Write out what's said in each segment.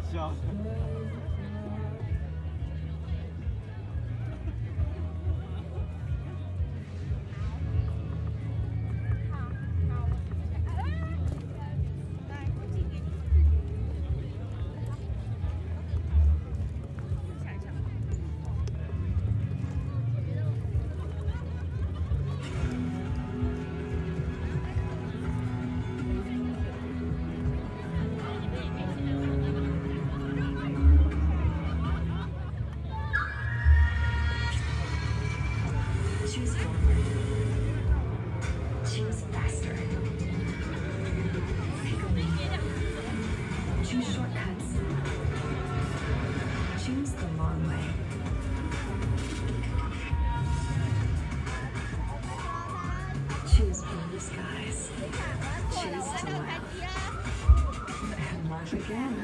超好笑。 Again.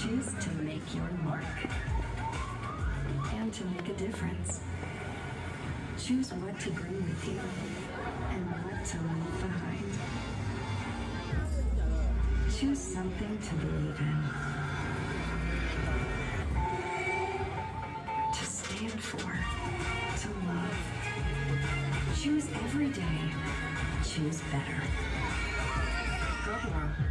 Choose to make your mark and to make a difference. Choose what to bring with you and what to leave behind. Choose something to believe in, to stand for. Choose every day. Choose better. Volvo.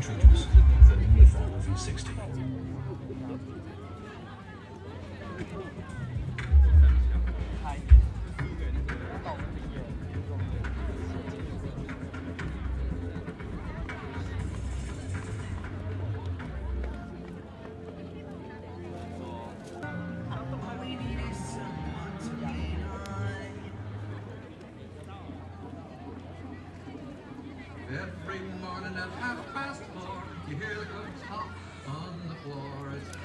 Introducing the new Volvo V60. Every morning at half past you hear the gloves hop on the floor. It's